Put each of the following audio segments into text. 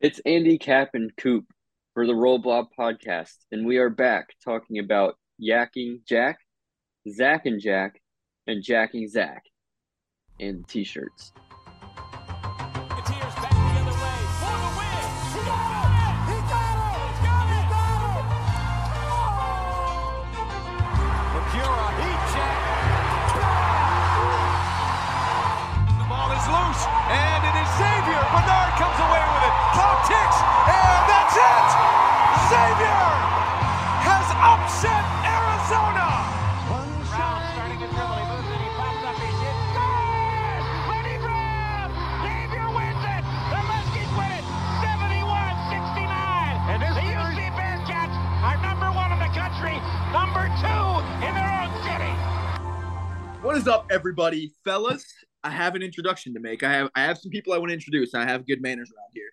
It's Andy Cap and Coop for the Roll Blob podcast, and we are back talking about Yacking Jack, Zach and Jack, and jacking Zach, and t-shirts. It's What is up, everybody, fellas? I have an introduction to make. I have I have some people I want to introduce. I have good manners around here.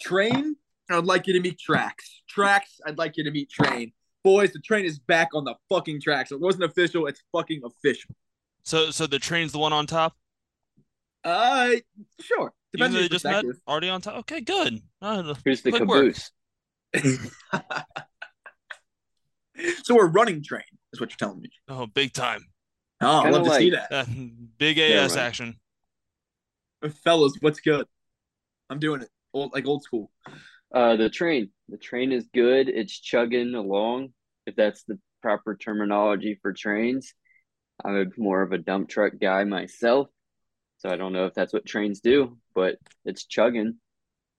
Train, I'd like you to meet Tracks. Tracks, I'd like you to meet Train. Boys, the train is back on the fucking tracks. It wasn't official. It's fucking official. So, so the train's the one on top. Uh, sure. Depends though on they just met, already on top. Okay, good. Uh, Who's the caboose? so we're running train, is what you're telling me. Oh, big time. Oh, I'd Kinda love to see that. Uh, big Yeah, right. action. Fellas, what's good? I'm doing it. Old like old school. Uh, the train. The train is good. It's chugging along, if that's the proper terminology for trains. I'm a, more of a dump truck guy myself, so I don't know if that's what trains do, but it's chugging.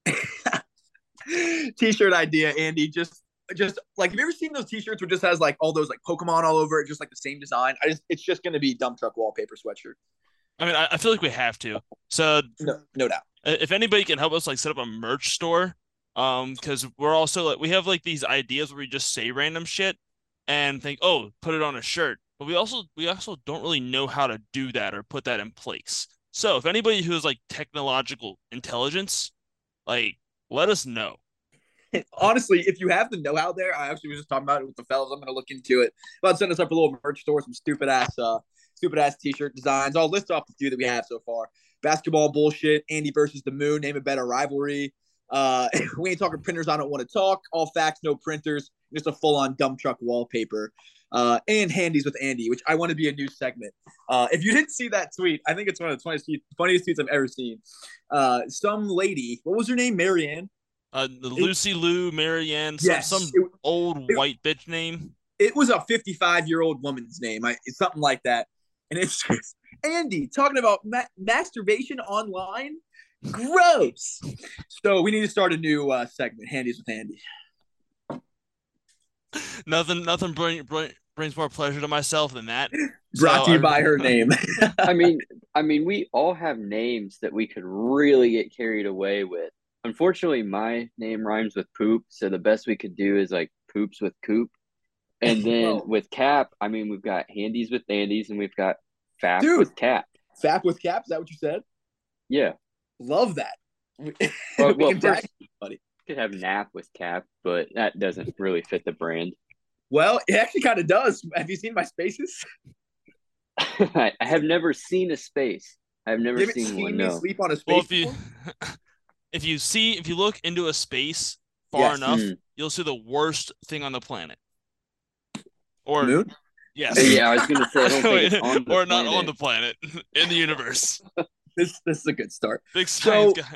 t-shirt idea, Andy. Just just like have you ever seen those t-shirts where it just has like all those like Pokemon all over it, just like the same design? I just it's just gonna be dump truck wallpaper sweatshirt. I mean, I, I feel like we have to. So, No, no doubt. if anybody can help us like set up a merch store, um, because we're also like we have like these ideas where we just say random shit and think, oh, put it on a shirt, but we also we also don't really know how to do that or put that in place. So, if anybody who is like technological intelligence, like, let us know. Honestly, if you have the know-how there, I actually was just talking about it with the fellas. I'm gonna look into it. About send us up a little merch store, some stupid ass uh stupid ass t-shirt designs. I'll list off the few that we have so far. Basketball bullshit, Andy versus the moon, name a better rivalry. Uh we ain't talking printers, I don't want to talk. All facts, no printers, just a full-on dump truck wallpaper. Uh, and handies with Andy, which I want to be a new segment. Uh, if you didn't see that tweet, I think it's one of the funniest, funniest tweets I've ever seen. Uh, some lady, what was her name? Marianne. Uh, the Lucy Lou, Marianne, some, Yes, some it- old it- white bitch name. it was a 55 year old woman's name, I, it's something like that. And it's just Andy talking about ma- masturbation online. Gross. So we need to start a new uh, segment, Handies with Andy. Nothing, nothing bring, bring, brings more pleasure to myself than that. Brought So to you I- by her name. I mean, I mean, we all have names that we could really get carried away with. Unfortunately, my name rhymes with poop, so the best we could do is like poops with coop. And then Well- with cap, I mean, we've got handies with Andes, and we've got fap Dude. with cap. Fap with cap, is that what you said? Yeah, Love that. Well, We well, can tag- first, could have nap with cap, but that doesn't really fit the brand. well, it actually kind of does. Have you seen my spaces? I, I have never seen a space. I've never You seen, seen one. me No. sleep on a space. Well, if you before? if you see if you look into a space far Yes. enough, Mm. you'll see the worst thing on the planet. Or Moon? yes, Yeah, I was gonna say I don't think it's on the or not on planet. the planet in the universe. This this is a good start. Big So- science guy.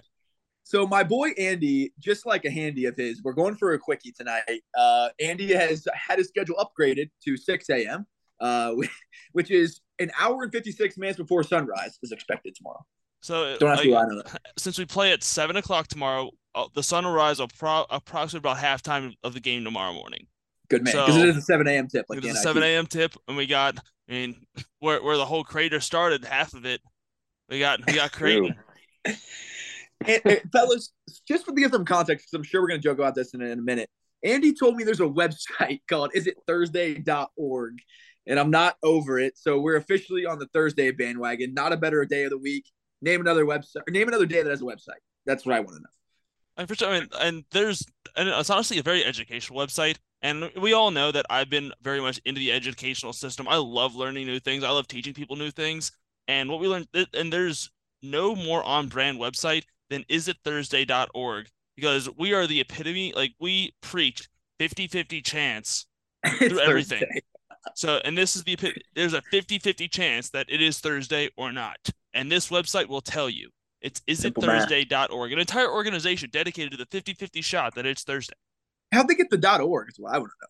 So my boy Andy, just like a handy of his, we're going for a quickie tonight. Uh, Andy has had his schedule upgraded to 6 a.m., uh, which is an hour and 56 minutes before sunrise is expected tomorrow. So Don't ask me like, why I know that. since we play at seven o'clock tomorrow, uh, the sun will rise appro- approximately about halftime of the game tomorrow morning. Good man, So- because it is a 7 a.m. tip. Like it is a seven a.m. tip, and we got. I mean, where where the whole crater started, half of it, we got we got Creighton. And, and fellas, just to give some context, because I'm sure we're going to joke about this in, in a minute. Andy told me there's a website called isitThursday.org, and I'm not over it. So we're officially on the Thursday bandwagon. Not a better day of the week. Name another website. Or name another day that has a website. That's what I want to know. I for sure, I mean, and there's and it's honestly a very educational website. And we all know that I've been very much into the educational system. I love learning new things. I love teaching people new things. And what we learned, and there's no more on brand website than isitThursday.org because we are the epitome. Like we preach 50-50 chance through everything. Thursday. So, and this is the epi- there's a 50-50 chance that it is Thursday or not. And this website will tell you. It's Simple math. isitThursday.org, an entire organization dedicated to the 50-50 shot that it's Thursday. How'd they get the dot org? Is what I want to know.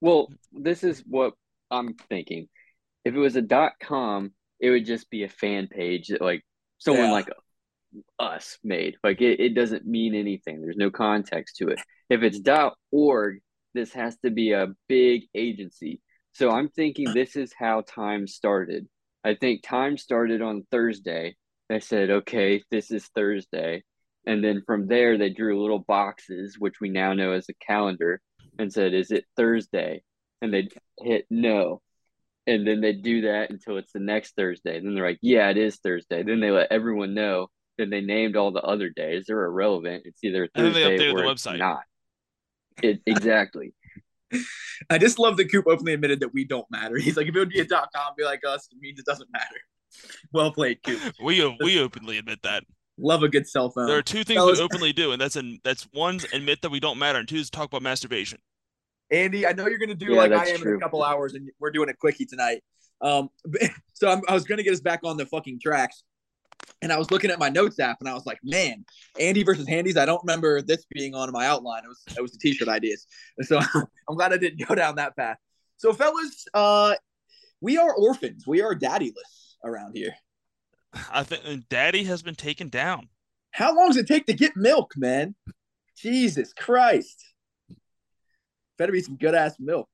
Well, this is what I'm thinking. If it was a dot com, it would just be a fan page that like someone Yeah. like us made. Like it, it doesn't mean anything. There's no context to it. If it's dot org, this has to be a big agency. So I'm thinking this is how time started. I think time started on Thursday. They said, okay, this is Thursday. And then from there, they drew little boxes, which we now know as a calendar, and said, is it Thursday? And they'd hit no. And then they'd do that until it's the next Thursday. Then they're like, yeah, it is Thursday. Then they let everyone know. Then they named all the other days. They're irrelevant. It's either And then they Thursday the or it's website. not. It, exactly. I just love that Coop openly admitted that we don't matter. He's like, if it would be a dot com, be like us, it means it doesn't matter. Well played, Coop. We we openly admit that. Love a good cell phone. There are two things fellas- we openly do, and that's an that's one admit that we don't matter, and two is talk about masturbation. Andy, I know you're gonna do Yeah, like I that's am in a couple hours, and we're doing a quickie tonight. Um, so I'm, I was gonna get us back on the fucking tracks, and I was looking at my notes app, and I was like, man, Andy versus Handy's. I don't remember this being on my outline. It was it was the t-shirt ideas, and so I'm glad I didn't go down that path. So, fellas, uh, we are orphans. We are daddyless around here. I think Daddy has been taken down. How long does it take to get milk, man? Jesus Christ! Better be some good ass milk.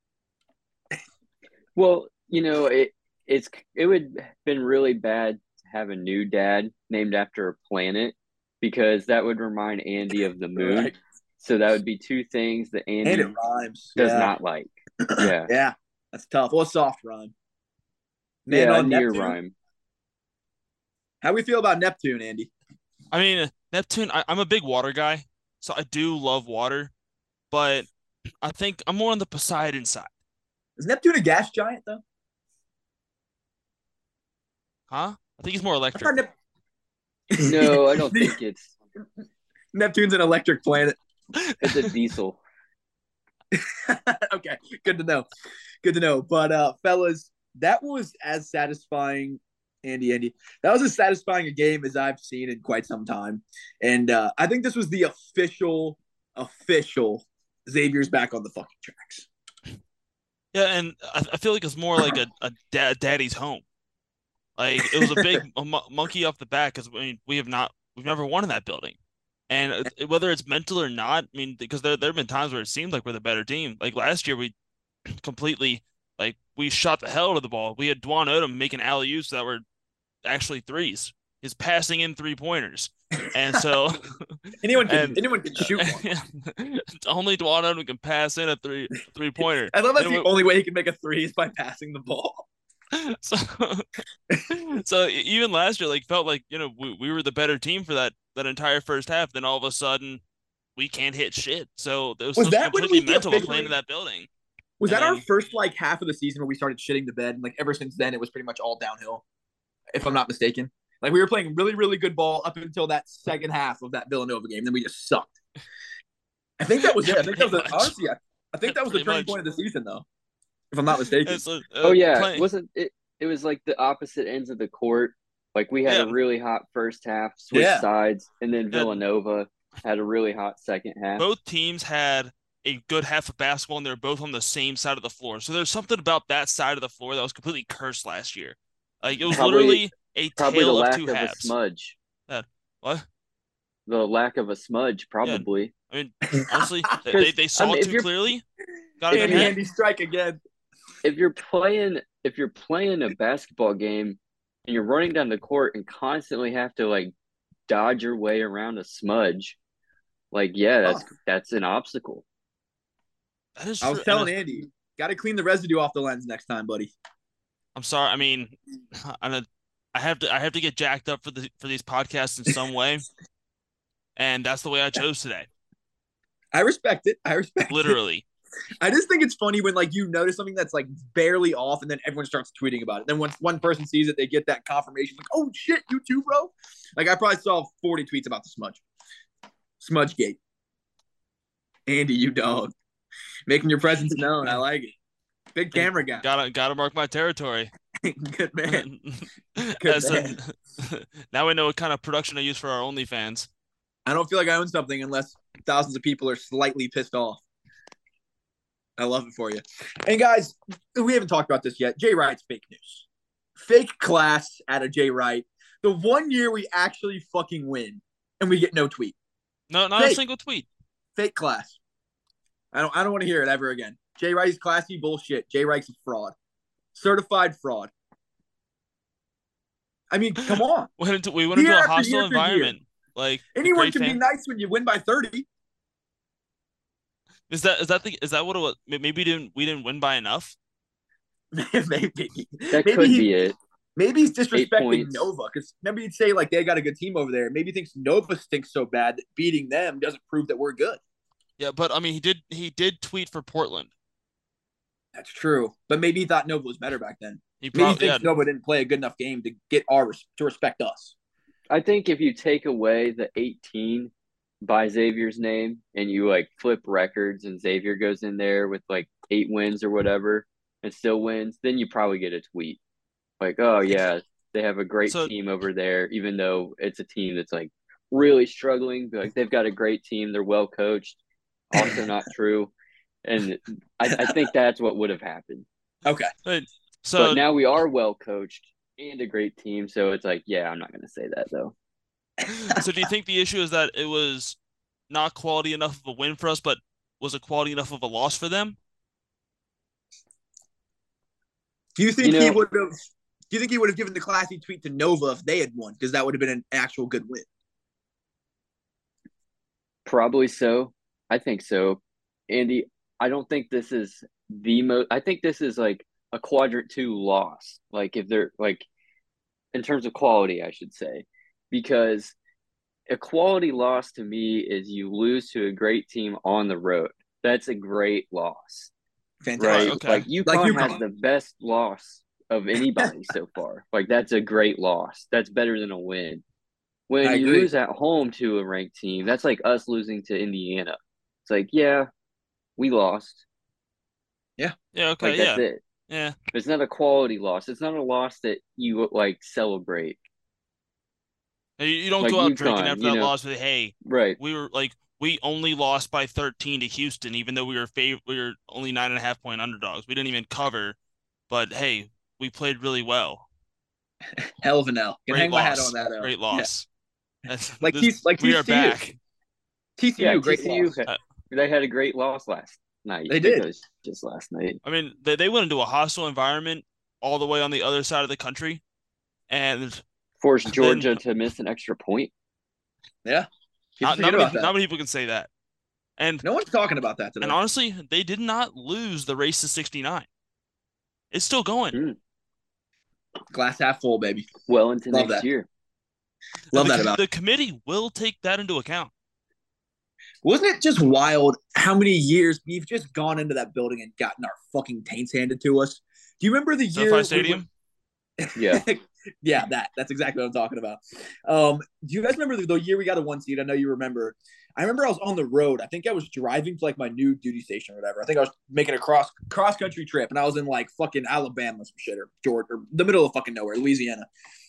Well, you know, it it's it would have been really bad to have a new dad named after a planet because that would remind Andy of the moon. Right. So that would be two things that And Andy it rhymes. does yeah. not like. Yeah. Yeah, that's tough. Well, soft rhyme. Man yeah, on near Neptune. rhyme. How we feel about Neptune, Andy? I mean, Neptune. I, I'm a big water guy, so I do love water, but I think I'm more on the Poseidon side, Is Neptune a gas giant though? huh? I think he's more electric. thought Nep- No, I don't think it's Neptune's an electric planet. it's a diesel. okay, good to know. Good to know. But uh fellas, that was as satisfying, Andy, Andy. That was as satisfying a game as I've seen in quite some time. And uh I think this was the official, official Xavier's back on the fucking tracks. Yeah, and I, I feel like it's more like a, a da- daddy's home. Like it was a big mo- monkey off the back because I mean we have not we've never won in that building, and whether it's mental or not, I mean because there there have been times where it seemed like we're the better team. Like last year we completely like we shot the hell out of the ball. We had Dwon Odom making alley oops that were actually threes. His passing in three pointers, and so Anyone can And- anyone can shoot one. only Dwon Odom can pass in a three three pointer. I love that's And the we- only way he can make a three is by passing the ball. so so even last year like felt like you know we, we were the better team for that that entire first half then all of a sudden we can't hit shit so it was, Was that when completely we mental to officially- play in that building Was that our And- first like half of the season where we started shitting the bed? And like ever since then, it was pretty much all downhill, if I'm not mistaken. Like we were playing really, really good ball up until that second half of that Villanova game. Then we just sucked. I think that was it. I think that was Pretty the, much. honestly. I, I think that was the turning much. point of the season, though, if I'm not mistaken. It's, uh, Oh yeah, playing- wasn't it? It was like the opposite ends of the court. Like we had Yeah. a really hot first half, switch Yeah. sides, and then And- Villanova had a really hot second half. both teams had a good half of basketball and they're both on the same side of the floor so there's something about that side of the floor that was completely cursed last year like it was Probably- literally a Probably the tale of lack two of a halves smudge. what The lack of a smudge, probably. I mean honestly they, they, they saw I mean, it too clearly got it Andy, in Andy, strike again. If you're playing, if you're playing a basketball game and you're running down the court and constantly have to like dodge your way around a smudge, like yeah, that's Tough. that's an obstacle. that is I was true, telling it's- Andy, got to clean the residue off the lens next time, buddy. I'm sorry. I mean, I'm a, I have to I have to get jacked up for the for these podcasts in some way, and that's the way I chose today. I respect it. I respect it. Literally, I just think it's funny when like you notice something that's like barely off, and then everyone starts tweeting about it. Then once one person sees it, they get that confirmation, like, "Oh shit, you too, bro!" Like I probably saw forty tweets about the smudge, smudge gate. Andy, you dog. Making your presence known. I like it. Big camera guy. Gotta gotta mark my territory. Good man. Good As a- man. now we know what kind of production I use for our OnlyFans. I don't feel like I own something unless thousands of people are slightly pissed off. I love it for you. And guys, we haven't talked about this yet. Jay Wright's fake news. Fake class out of Jay Wright. The one year we actually fucking win and we get no tweet. No, not a single tweet. Fake class. I don't I don't want to hear it ever again. Jay Wright's classy bullshit. Jay Wright's a fraud. Certified fraud. I mean, come on. Went into we went into a hostile after year. environment. Like Anyone can be nice when you win by 30. Is that is that the is that what it was? Maybe we didn't we didn't win by enough. maybe. That maybe could he, be it. Maybe he's disrespecting. Nova because remember he'd say like they got a good team over there. Maybe he thinks Nova stinks so bad that beating them doesn't prove that we're good. Yeah, but I mean he did he did tweet for Portland. That's true, but maybe he thought Nova was better back then. He Maybe he probably thinks yeah, Nova didn't play a good enough game to get our to respect us. I think if you take away the 18 by Xavier's name and you like flip records and Xavier goes in there with like eight wins or whatever and still wins, then you probably get a tweet like, oh yeah, they have a great So- team over there, even though it's a team that's like really struggling. But like they've got a great team, they're well coached. Also not true. And I, I think that's what would have happened. Okay, But, so but now we are well coached and a great team, so it's like, yeah, I'm not gonna say that though. so do you think the issue is that it was not quality enough of a win for us, but was it quality enough of a loss for them? do you think You he would have? Do you think he would have given the classy tweet to Nova if they had won? Because that would have been an actual good win. Probably so. I think so. Andy, I don't think this is the most I think this is like a quadrant two loss. Like if they're like in terms of quality, I should say. Because a quality loss to me is you lose to a great team on the road. That's a great loss. Fantastic. Right. okay. Like UConn UConn. has the best loss of anybody so far. Like that's a great loss. That's better than a win. When I you agree. lose at home to a ranked team, that's like us losing to Indiana. It's like, yeah, we lost. Yeah, Yeah. okay, Like yeah. it. Yeah. It's not a quality loss. It's not a loss that you like celebrate. You, you don't Like go out UConn, drinking after that know. loss with hey, Right. we were like we only lost by 13 to Houston, even though we were fav- we were only nine and a half point underdogs. We didn't even cover, but hey, we played really well. Hell of an L. Can Great hang my hat loss. on that. L. Great Yeah. loss. That's- Like this- he's- like we are TCU. back. TCU, Yeah, great TCU loss. had- they had a great loss last night. They did. just last night. I mean, they, they went into a hostile environment all the way on the other side of the country, and Forced Then- Georgia to miss an extra point. Yeah. Not, not, many, not many people can say that. And No one's talking about that today. and honestly, they did not lose the race to 69. It's still going. Mm. Glass half full, baby. Well into Love next that. year. Love the, that about the committee will take that into account. Wasn't it just wild how many years we've just gone into that building and gotten our fucking taints handed to us? Do you remember the year? SoFi we Stadium. Yeah. Yeah, that. That's exactly what I'm talking about. Um, do you guys remember the, the year we got a one seed? I know you remember. I remember I was on the road. I think I was driving to like my new duty station or whatever. I think I was making a cross cross country trip, and I was in like fucking Alabama, some shit, or Georgia, or the middle of fucking nowhere, Louisiana.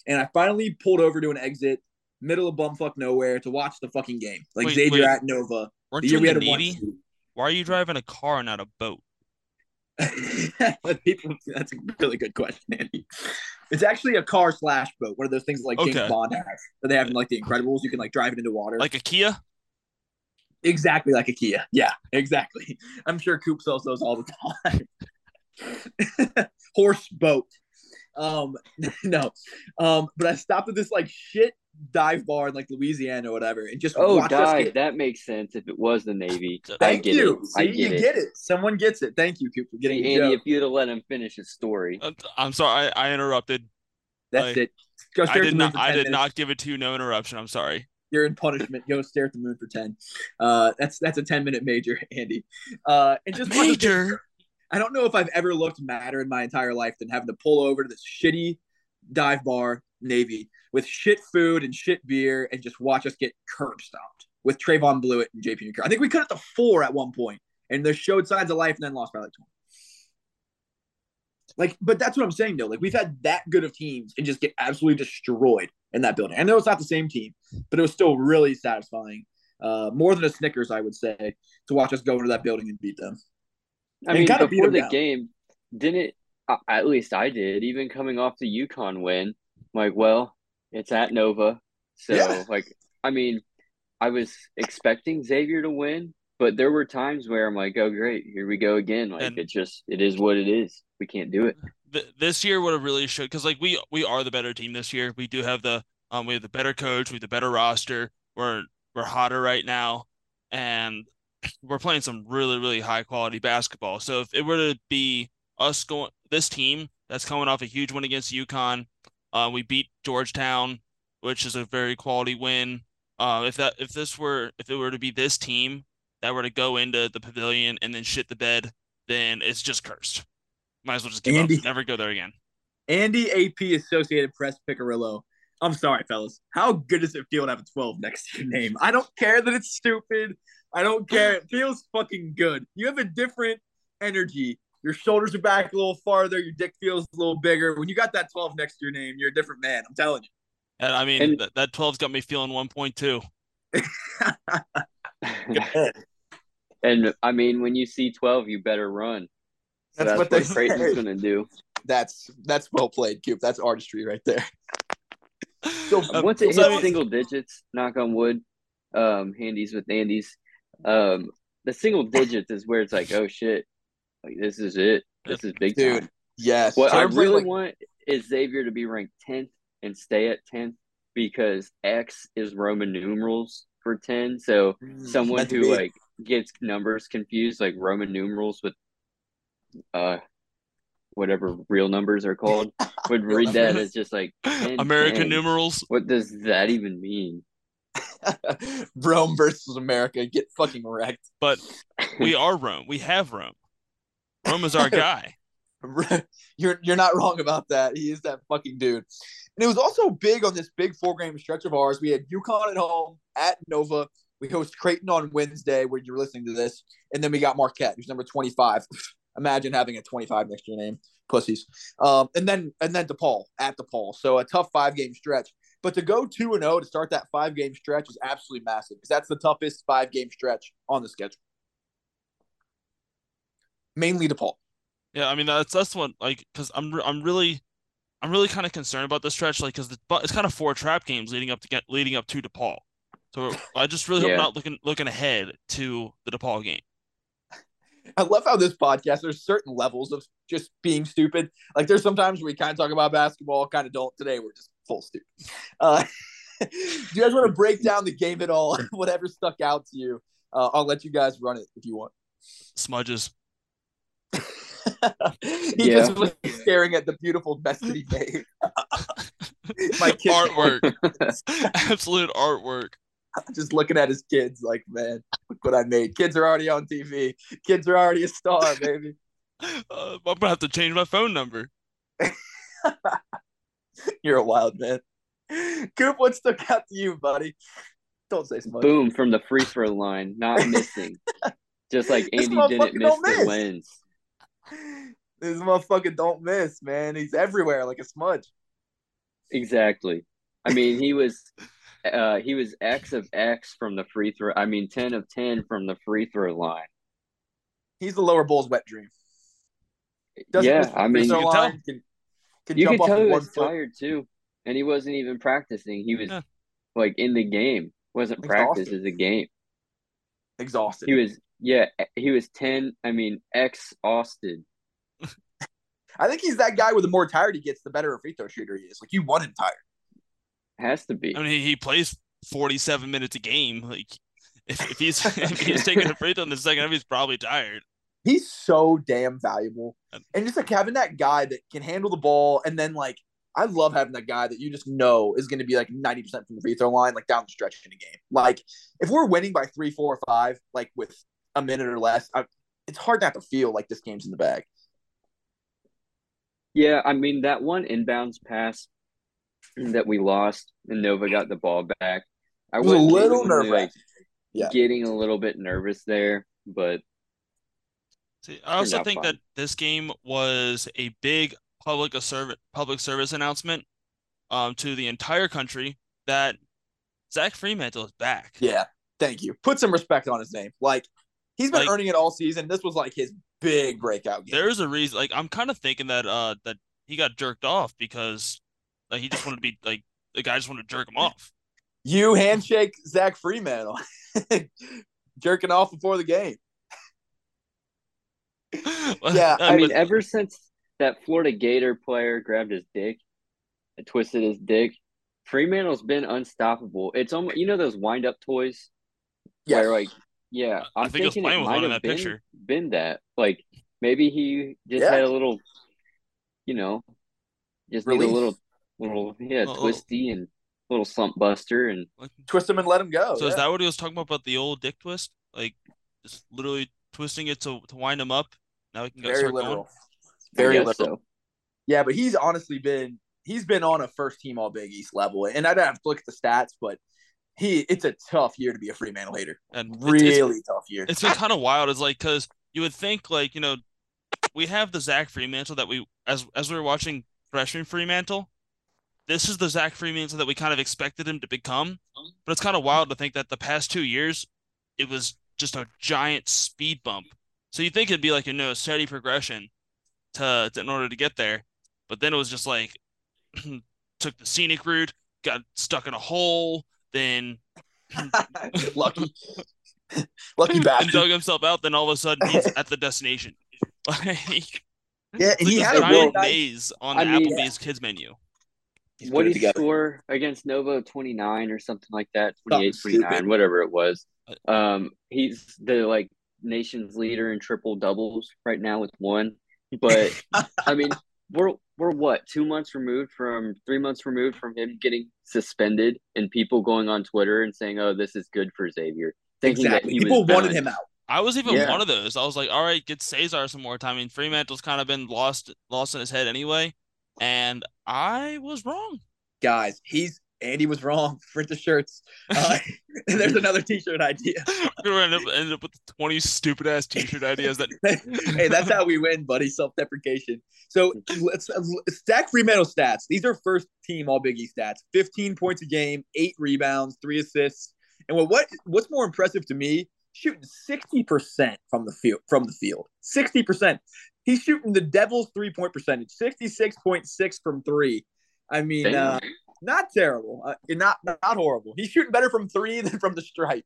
And I finally pulled over to an exit, middle of bumfuck nowhere, to watch the fucking game. Like Wait, Xavier wait. at Nova. Weren't The you year we had a one Navy? seed. Why are you driving a car and not a boat? People, that's a really good question, Andy. It's actually a car slash boat. One of those things like James Okay. Bond has that they have in like the Incredibles. You can like drive it into water, Like a Kia? exactly like a Kia. Yeah, exactly. I'm sure Coop sells those all the time. Horse boat. Um, no. Um, but I stopped at this like shit dive bar in like Louisiana or whatever, and just Oh, watched dive. get- That makes sense if it was the Navy. I Thank get you. it. See, I get you it. get it. Someone gets it. Thank you, Coop, for getting See, Andy, joke. if you'd have let him finish his story. Uh, I'm sorry, I, I interrupted. That's like, it. Go I stare at did not I did minutes. not give it to you no interruption. I'm sorry. you're in punishment. Go stare at the moon for ten. Uh, that's that's a ten minute major, Andy. Uh, and just watch us get- Major. I don't know if I've ever looked madder in my entire life than having to pull over to this shitty dive bar, Navy, with shit food and shit beer, and just watch us get curb stomped. with Trevon Bluiett and JP Nuker. I think we cut it to four at one point, and they showed signs of life and then lost by like 20. Like, but that's what I'm saying though. Like, we've had that good of teams and just get absolutely destroyed in that building. I know it's not the same team, but it was still really satisfying. Uh, more than a Snickers, I would say, to watch us go into that building and beat them. I And mean, before the down. game, didn't uh, at least I did. Even coming off the UConn win, I'm like, well, it's at Nova, so Yeah. like, I mean, I was expecting Xavier to win, but there were times where I'm like, oh great, here we go again. Like And- it just it is what it is. We can't do it. Th- this year would have really showed because like we we are the better team this year. We do have the um we have the better coach, we have the better roster. We're we're hotter right now, and we're playing some really really high quality basketball. So if it were to be us going this team that's coming off a huge win against UConn, uh, we beat Georgetown, which is a very quality win. Uh, if that if this were if it were to be this team that were to go into the pavilion and then shit the bed, then it's just cursed. Might as well just give Andy- up, never go there again. Andy AP Associated Press Picarillo. I'm sorry, fellas. How good does it feel to have a 12 next to your name? I don't care that it's stupid. I don't care. It feels fucking good. You have a different energy. Your shoulders are back a little farther. Your dick feels a little bigger. When you got that 12 next to your name, you're a different man. I'm telling you. And I mean And- that, that 12's got me feeling 1.2. Go and I mean, when you see twelve, you better run. So That's that's, what what, they Creighton's say. gonna do. That's that's well played, Coop. That's artistry right there. So, Um, Once it so hits I mean- single digits, knock on wood, um, handies with Andy's, um, the single digits is where it's like, oh shit, like this is it. This is big Dude, time. yes. What I Terms like- really like- want is Xavier to be ranked tenth and stay at tenth because X is Roman numerals for ten. So someone who be. like gets numbers confused, like Roman numerals with uh whatever real numbers are called, would read that as just like 10, American 10. numerals. What does that even mean? Rome versus America. Get fucking wrecked. But we are Rome. We have Rome. Rome is our guy. you're you're not wrong about that. He is that fucking dude. And it was also big on this big four game stretch of ours. We had UConn at home at Nova. We host Creighton on Wednesday when you're listening to this, and then we got Marquette, who's number 25. Imagine having a 25 next to your name, pussies. Um, and then and then DePaul at DePaul. So a tough five game stretch. But to go two and zero to start that five game stretch is absolutely massive because that's the toughest five game stretch on the schedule. Mainly DePaul. Yeah, I mean that's that's what like because I'm re- I'm really I'm really kind of concerned about this stretch like because it's kind of four trap games leading up to get leading up to DePaul. So I just really hope Yeah. we're not looking looking ahead to the DePaul game. I love how this podcast, there's certain levels of just being stupid. Like there's sometimes we kind of talk about basketball, kind of don't. Today we're just full stupid. Uh, do you guys want to break down the game at all? Whatever stuck out to you, uh, I'll let you guys run it if you want. Smudges. He Yeah. just was staring at the beautiful mess that he made. My kid- artwork. Absolute artwork. just looking at his kids like, man, look what I made. Kids are already on TV. Kids are already a star, baby. Uh, I'm gonna have to change my phone number. You're a wild man. Coop, what stuck out to you, buddy? Don't say so much. Boum from the free throw line, not missing. Just like Andy didn't miss don't the miss. Lens. This motherfucker don't miss, man. He's everywhere like a smudge. Exactly. I mean, he was uh he was X of X from the free throw. I mean, 10 of 10 from the free throw line. He's the lower Bulls wet dream. miss yeah, I mean, you can tell. line, Can, can you jump could tell with he was foot. tired too, and he wasn't even practicing. He was Yeah. like in the game. wasn't practice Exhausted. as a game. Exhausted. He was yeah, eh, he was 10. I mean, X Austin. I think he's that guy with the more tired he gets, the better a free throw shooter he is. Like you want him tired. Has to be. I mean, he, he plays 47 minutes a game. Like, if, if he's if he's taking a free throw in the second half, he's probably tired. He's so damn valuable. And- And just like having that guy that can handle the ball and then like I love having that guy that you just know is going to be like 90% from the free throw line, like down the stretch in a game. Like if we're winning by three, four, or five, like with a minute or less, I, it's hard not to feel like this game's in the bag. Yeah, I mean that one inbounds pass that we lost and Nova got the ball back. I was a little nervous. like. Yeah. getting a little bit nervous there, but See, I also think fine. that this game was a big public a service public service announcement um to the entire country that Zach Freemantle is back. Yeah. Thank you. Put some respect on his name. Like he's been Like- earning it all season. This was like his big breakout game. There's a reason like I'm kind of thinking that uh that he got jerked off because like he just wanted to be like the guy just wanted to jerk him off. You handshake Zach Freemantle. Jerking off before the game. Yeah, I mean, ever since that Florida Gator player grabbed his dick and twisted his dick, Freemantle's been unstoppable. It's almost you know those wind up toys Yes. where like yeah, I I'm think he was thinking playing it with might one in have that been, picture. been that like maybe he just Yeah. had a little, you know, just need a little little yeah Oh, oh. twisty and little slump buster and twist him and let him go. so is that what he was talking about about the old dick twist? Like just literally twisting it to to wind him up. Now he can go very start literal? going. Very I guess literal. so. Yeah, but he's honestly been he's been on a first team All Big East level, and I don't have to look at the stats, but he it's a tough year to be a Freemantle hater. And it's- it's, Really tough year. it's been kind of wild. It's like because you would think like you know we have the Zach Freemantle that we as as we were watching freshman Freemantle. This is the Zach Freemantle that we kind of expected him to become, but it's kind of wild to think that the past two years it was just a giant speed bump. So you think it'd be like you know a steady progression to, to in order to get there, but then it was just like took the scenic route, got stuck in a hole, then lucky, lucky and bastard. dug himself out. Then all of a sudden he's at the destination. Like Yeah, and he like had a a giant really nice. maze on the I mean- Applebee's kids menu. He's what did he score against Nova 29 or something like that? Something 28, 29, whatever it was. Uh, Um, he's the like nation's leader in triple doubles right now with one. But I mean, we're we're what two months removed from three months removed from him getting suspended and people going on Twitter and saying, "Oh, this is good for Xavier," thinking Exactly. that he People wanted done. him out. I was even Yeah. one of those. I was like, all right, get Cesar some more time. I mean, Freemantle's kind of been lost lost in his head anyway, and I was wrong. Guys, he's Andy was wrong. Print the shirts. Uh, there's another T-shirt idea. We're gonna end up, end up with twenty stupid ass T-shirt ideas that hey, that's how we win, buddy. Self-deprecation. So let's stack Freemantle stats. These are first team All Big East stats. 15 points a game, eight rebounds, three assists. And what, what what's more impressive to me, shooting 60% from the field from the field. 60%. He's shooting the Devils three-point percentage, 66.6 from three. I mean, uh, not terrible. Uh, not not horrible. He's shooting better from three than from the stripe.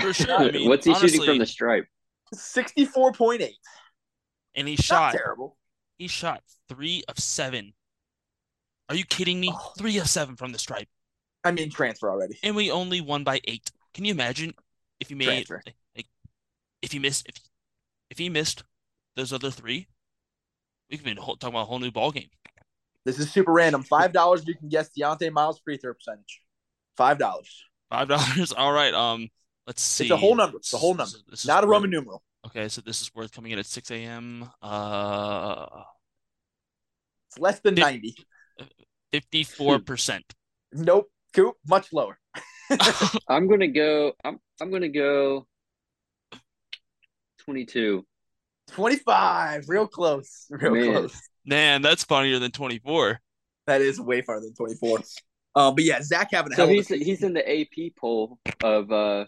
for sure. I mean, What's he shooting from the stripe? 64.8. And he Not shot. terrible. He shot three of seven. Are you kidding me? Oh. Three of seven from the stripe, I mean, transfer already. and we only won by eight. Can you imagine if you made Transfer. like, like if you missed if if he missed those other three, we could be talking about a whole new ball game. This is super random. Five dollars. You can guess Deontay Miles free throw percentage. Five dollars. Five dollars. All right. Um, let's see. It's a whole number. It's a whole This is- number. this is Not a worth- Roman numeral. Okay, so this is worth coming in at six a.m. Uh, It's less than Did- ninety. fifty-four percent. Nope. Coop. Much lower. I'm gonna go. I'm I'm gonna go. Twenty-two. Twenty-five. Real close. Real Man. close. Man, that's funnier than twenty-four. That is way farther than twenty-four. Um, but yeah, Zach having a So hell of a he's he's in the AP poll of uh.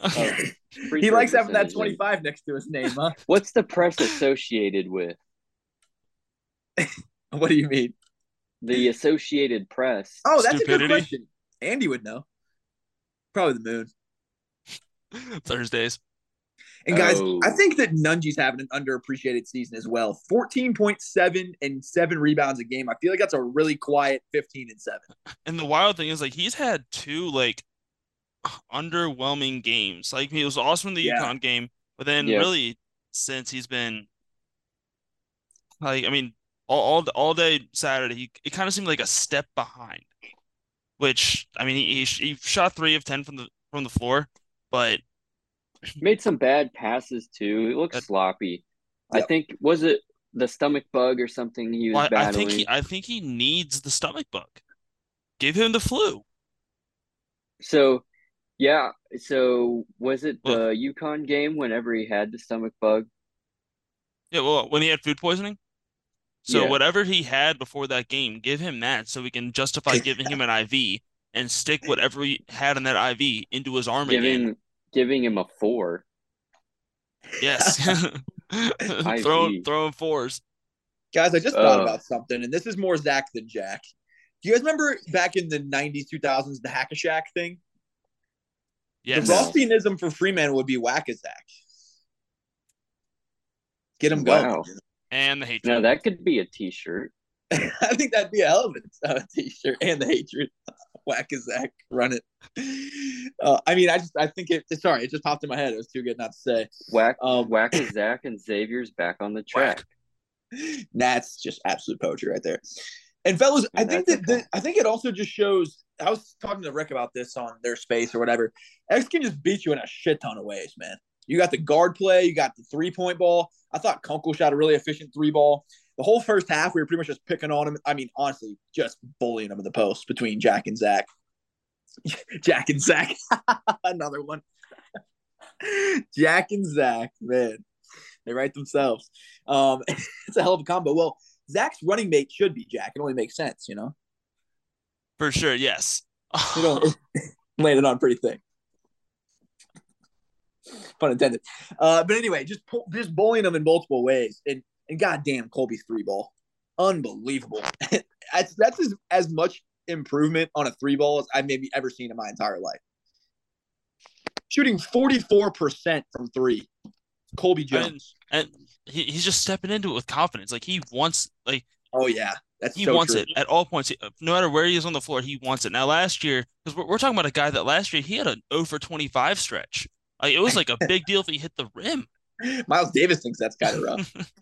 of he likes having that twenty-five next to his name, huh? What's the press associated with what do you mean? the Associated Press? Oh, that's a good question. Andy would know. Probably the moon. Thursdays. And guys, Oh. I think that Nunge's having an underappreciated season as well. 14.7 and seven rebounds a game. I feel like that's a really quiet 15 and seven. And the wild thing is, like, he's had two like underwhelming games. Like, he was awesome in the Yeah. UConn game, but then Yeah. really since he's been like, I mean, all all, all day Saturday, he it kind of seemed like a step behind. Which I mean, he, he he shot three of ten from the from the floor, but Made some bad passes too. It looks That- sloppy. I think was it the stomach bug or something he was well, I, I battling. think he I think he needs the stomach bug. Give him the flu. So Yeah. So was it the UConn game whenever he had the stomach bug? Yeah, well, when he had food poisoning. So Yeah. whatever he had before that game, give him that so we can justify giving him an IV and stick whatever he had in that IV into his arm again. Giving giving him a four. Yes. throwing throwing fours. Guys, I just thought Uh. about something, and this is more Zach than Jack. Do you guys remember back in the 90s, 2000s, the Hack a Shack thing? Yes. The Rothsteinism for Freeman would be whack a Zach. Get him going. And the hatred. Now that could be a T-shirt. I think that'd be a hell of a uh, t-shirt and the hatred. Whack a Zach, run it. Uh, I mean, I just I think it. Sorry, it just popped in my head. It was too good not to say. Whack Um, Whack is Zach and Xavier's back on the track. That's just absolute poetry right there. And fellas, I think that I think it also just shows. I was talking to Rick about this on their space or whatever. X can just beat you in a shit ton of ways, man. You got the guard play, you got the three point ball. I thought Kunkel shot a really efficient three ball. The whole first half, we were pretty much just picking on him. I mean, honestly, just bullying him in the post between Jack and Zach. Jack and Zach, another one. Jack and Zach, man, they write themselves. Um, it's a hell of a combo. Well, Zach's running mate should be Jack. It only makes sense, you know. For sure, yes. You know, landed on pretty thick. Pun intended. Uh, but anyway, just just bowling them in multiple ways, and and goddamn, Colby's three ball, unbelievable. that's that's as, as much improvement on a three ball as I've maybe ever seen in my entire life. Shooting forty four percent from three, Colby Jones. and he, he's just stepping into it with confidence. Like he wants, like oh yeah, that's he so wants true. it at all points. Uh, no matter where he is on the floor, he wants it. Now, last year, because we're, we're talking about a guy that last year he had an 0 for 25 stretch. Like it was like a big deal if he hit the rim. Miles Davis thinks that's kind of rough.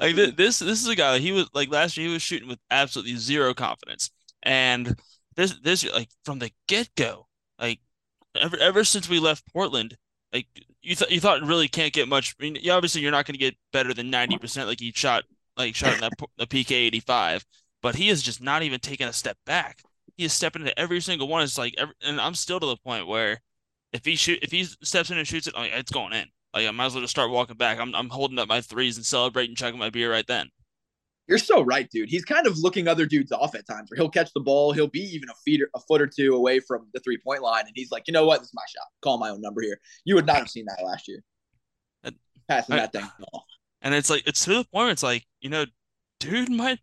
like th- this, this is a guy. He was like last year. He was shooting with absolutely zero confidence, and this, this like from the get go, like ever ever since we left Portland, like you thought you thought really can't get much. I mean, yeah, obviously you're not going to get better than ninety percent like he shot like shot in that the PK eighty five, but he is just not even taking a step back. He is stepping into every single one. It's like, every, and I'm still to the point where if he shoot if he steps in and shoots it, like, it's going in. Like I might as well just start walking back. I'm I'm holding up my threes and celebrating, chugging my beer right then. You're so right, dude. He's kind of looking other dudes off at times where he'll catch the ball, he'll be even a feet a foot or two away from the three point line, and he's like, you know what, this is my shot. Call my own number here. You would not have seen that last year. And- Passing I- that thing off. And it's like it's to the point where it's like, you know, dude might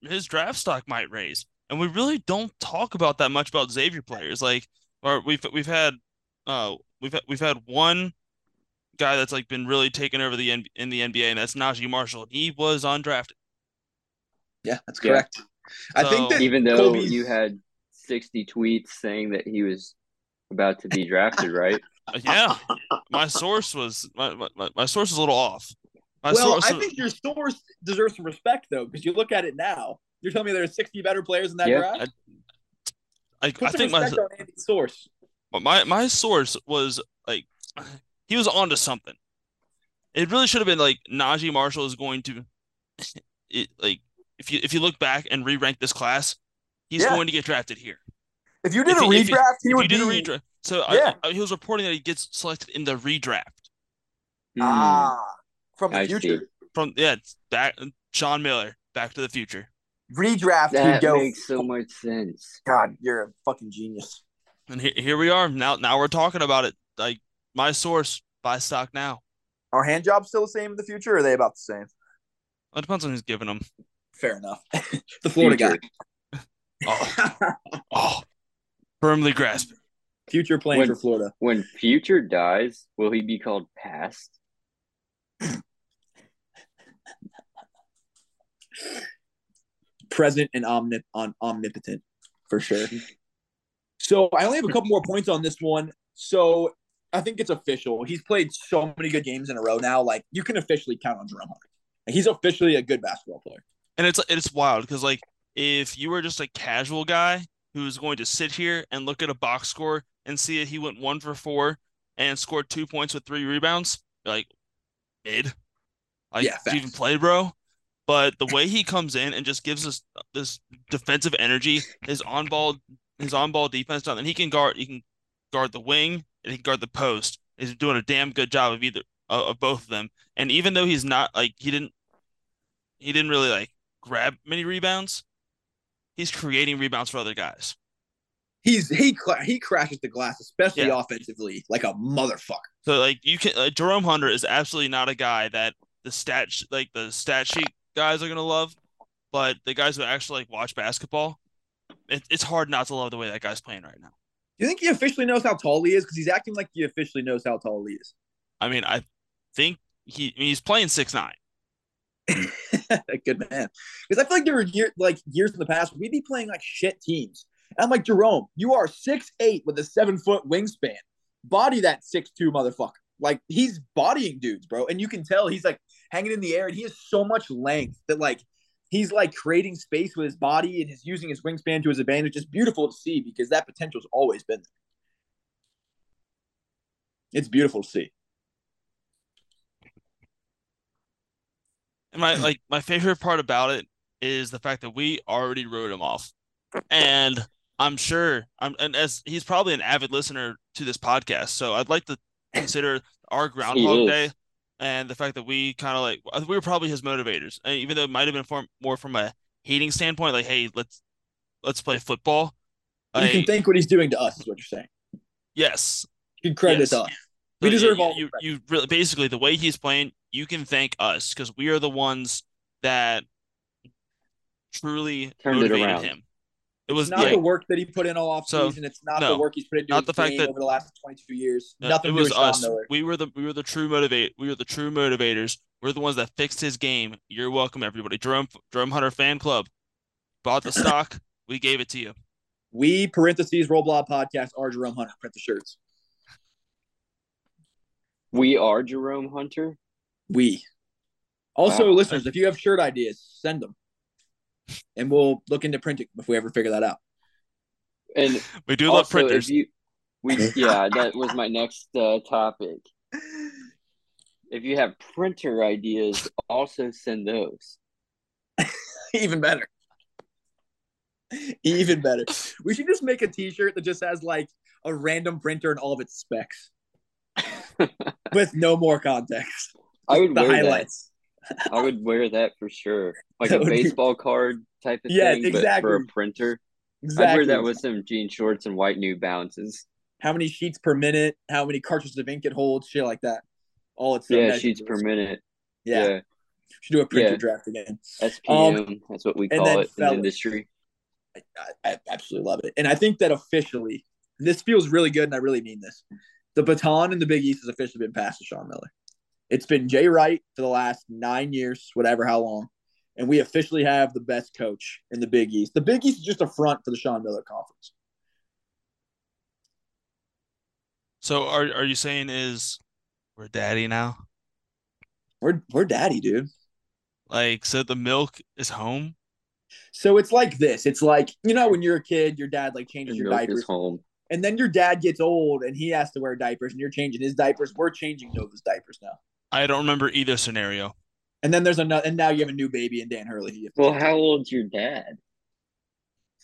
his draft stock might raise. And we really don't talk about that much about Xavier players. Like or we've we've had uh we've had, we've had one guy that's like been really taken over the N- in the NBA and that's Naji Marshall. He was undrafted. Yeah, that's Yeah. correct. I think that Even though Kobe's- you had 60 tweets saying that he was about to be drafted, right? Yeah, my source was my, my, my source is a little off. My well, source, I think your source deserves some respect though, because you look at it now. You're telling me there are 60 better players in that Yeah. draft? I, Put I think my respect on Andy's source. my my source was like he was onto something. It really should have been like Naji Marshall is going to it like if you if you look back and re-rank this class, he's Yeah. going to get drafted here. If you did a he- redraft, he If you did a redraft, so Yeah. I, I, he was reporting that he gets selected in the redraft Hmm. Ah, from the I future. see. from yeah back Sean Miller, Back to the Future, Redraft, That makes so much sense. God, you're a fucking genius. and here here we are now. Now we're talking about it. Like my source, buy stock now. Are hand jobs still the same in the future, or are they about the same? It depends on who's giving them. Fair enough. the Florida Future. guy. Oh, oh, firmly grasp. Future playing When- for Florida. When Future dies, will he be called Past? present and omnip- on omnipotent for sure. So I only have a couple more points on this one. So I think it's official. He's played so many good games in a row now. Like you can officially count on Jerome Hunter. Like, he's officially a good basketball player. And it's it's wild because like if you were just a casual guy who's going to sit here and look at a box score and see that he went one for four and scored two points with three rebounds, like mid. Like Yeah, you even play, bro? but the way he comes in and just gives us this defensive energy, his on ball, his on ball defense done, and he can guard, he can guard the wing and he can guard the post. He's doing a damn good job of either uh, of both of them. And even though he's not like he didn't, he didn't really like grab many rebounds, he's creating rebounds for other guys. He's he cla- he crashes the glass, especially Yeah. offensively, like a motherfucker. So like you can like, Jerome Hunter is absolutely not a guy that the stat sh- like the stat sheet guys are gonna love, but the guys who actually like watch basketball, it, it's hard not to love the way that guy's playing right now. Do you think he officially knows how tall he is? Because he's acting like he officially knows how tall he is. I mean, I think he I mean, he's playing six nine. Good man. Because I feel like there were year, like years in the past we'd be playing like shit teams. And I'm like, Jerome, you are six eight with a seven foot wingspan. Body that six two motherfucker. Like he's bodying dudes, bro. And you can tell he's like hanging in the air and he has so much length that like he's like creating space with his body and is using his wingspan to his advantage. It's beautiful to see because that potential's always been there. It's beautiful to see. And my like my favorite part about it is the fact that we already wrote him off. And I'm sure I'm and as he's probably an avid listener to this podcast. So I'd like to consider our Groundhog. Day and the fact that we kind of like uh, we were probably his motivators. And even though it might have been from, more from a hating standpoint, like, hey, let's let's play football. You Like, can think what he's doing to us is what you're saying. yes. You can credit Yes. us. We So deserve you, all you, credit. you really basically the way he's playing, you can thank us because we are the ones that truly Turned it motivated around. him. It was not yeah, the work that he put in all off So, season. It's not no. the work he's put into Not his the fact game that- over the last 22 years. uh, Nothing it was do with Sean us. We were the we were the true motivate. We were the true motivators. We're the ones that fixed his game. You're welcome, everybody. Jerome Jerome Hunter fan club bought the stock. we gave it to you. We parentheses roll blob podcast are Jerome Hunter. Print the shirts. We are Jerome Hunter. We. Also, Wow. listeners, if you have shirt ideas, send them, and we'll look into printing if we ever figure that out. And We do love printers. you, we yeah, that was my next uh, topic. If you have printer ideas, also send those. Even better. Even better. We should just make a T-shirt that just has like a random printer and all of its specs, with no more context. I would the wear highlights. that. I would wear that for sure, like a would be- baseball card type of Yeah, thing, but for a printer. Exactly. I'd wear that with some jean shorts and white New Balances. how many sheets per minute, how many cartridges of ink it holds, shit like that. All it's Yeah, sheets per minute. Yeah, Yeah, should do a printer Yeah. draft again. SPM. Um, that's what we call it in the industry. I, I absolutely love it, and I think that officially, this feels really good, and I really mean this. The baton in the Big East has officially been passed to Sean Miller. It's been Jay Wright for the last nine years, whatever, how long, and we officially have the best coach in the Big East. The Big East is just a front for the Sean Miller Conference. So are are you saying is we're daddy now? We're we're daddy, dude. Like so the milk is home? So it's like this. It's like you know when you're a kid, your dad like changes And your milk diapers. is home. And then your dad gets old and he has to wear diapers and you're changing his diapers. We're changing Nova's diapers now. I don't remember either scenario. And then there's another, and now you have a new baby in Dan Hurley. who you have to Well, change. how old's your dad?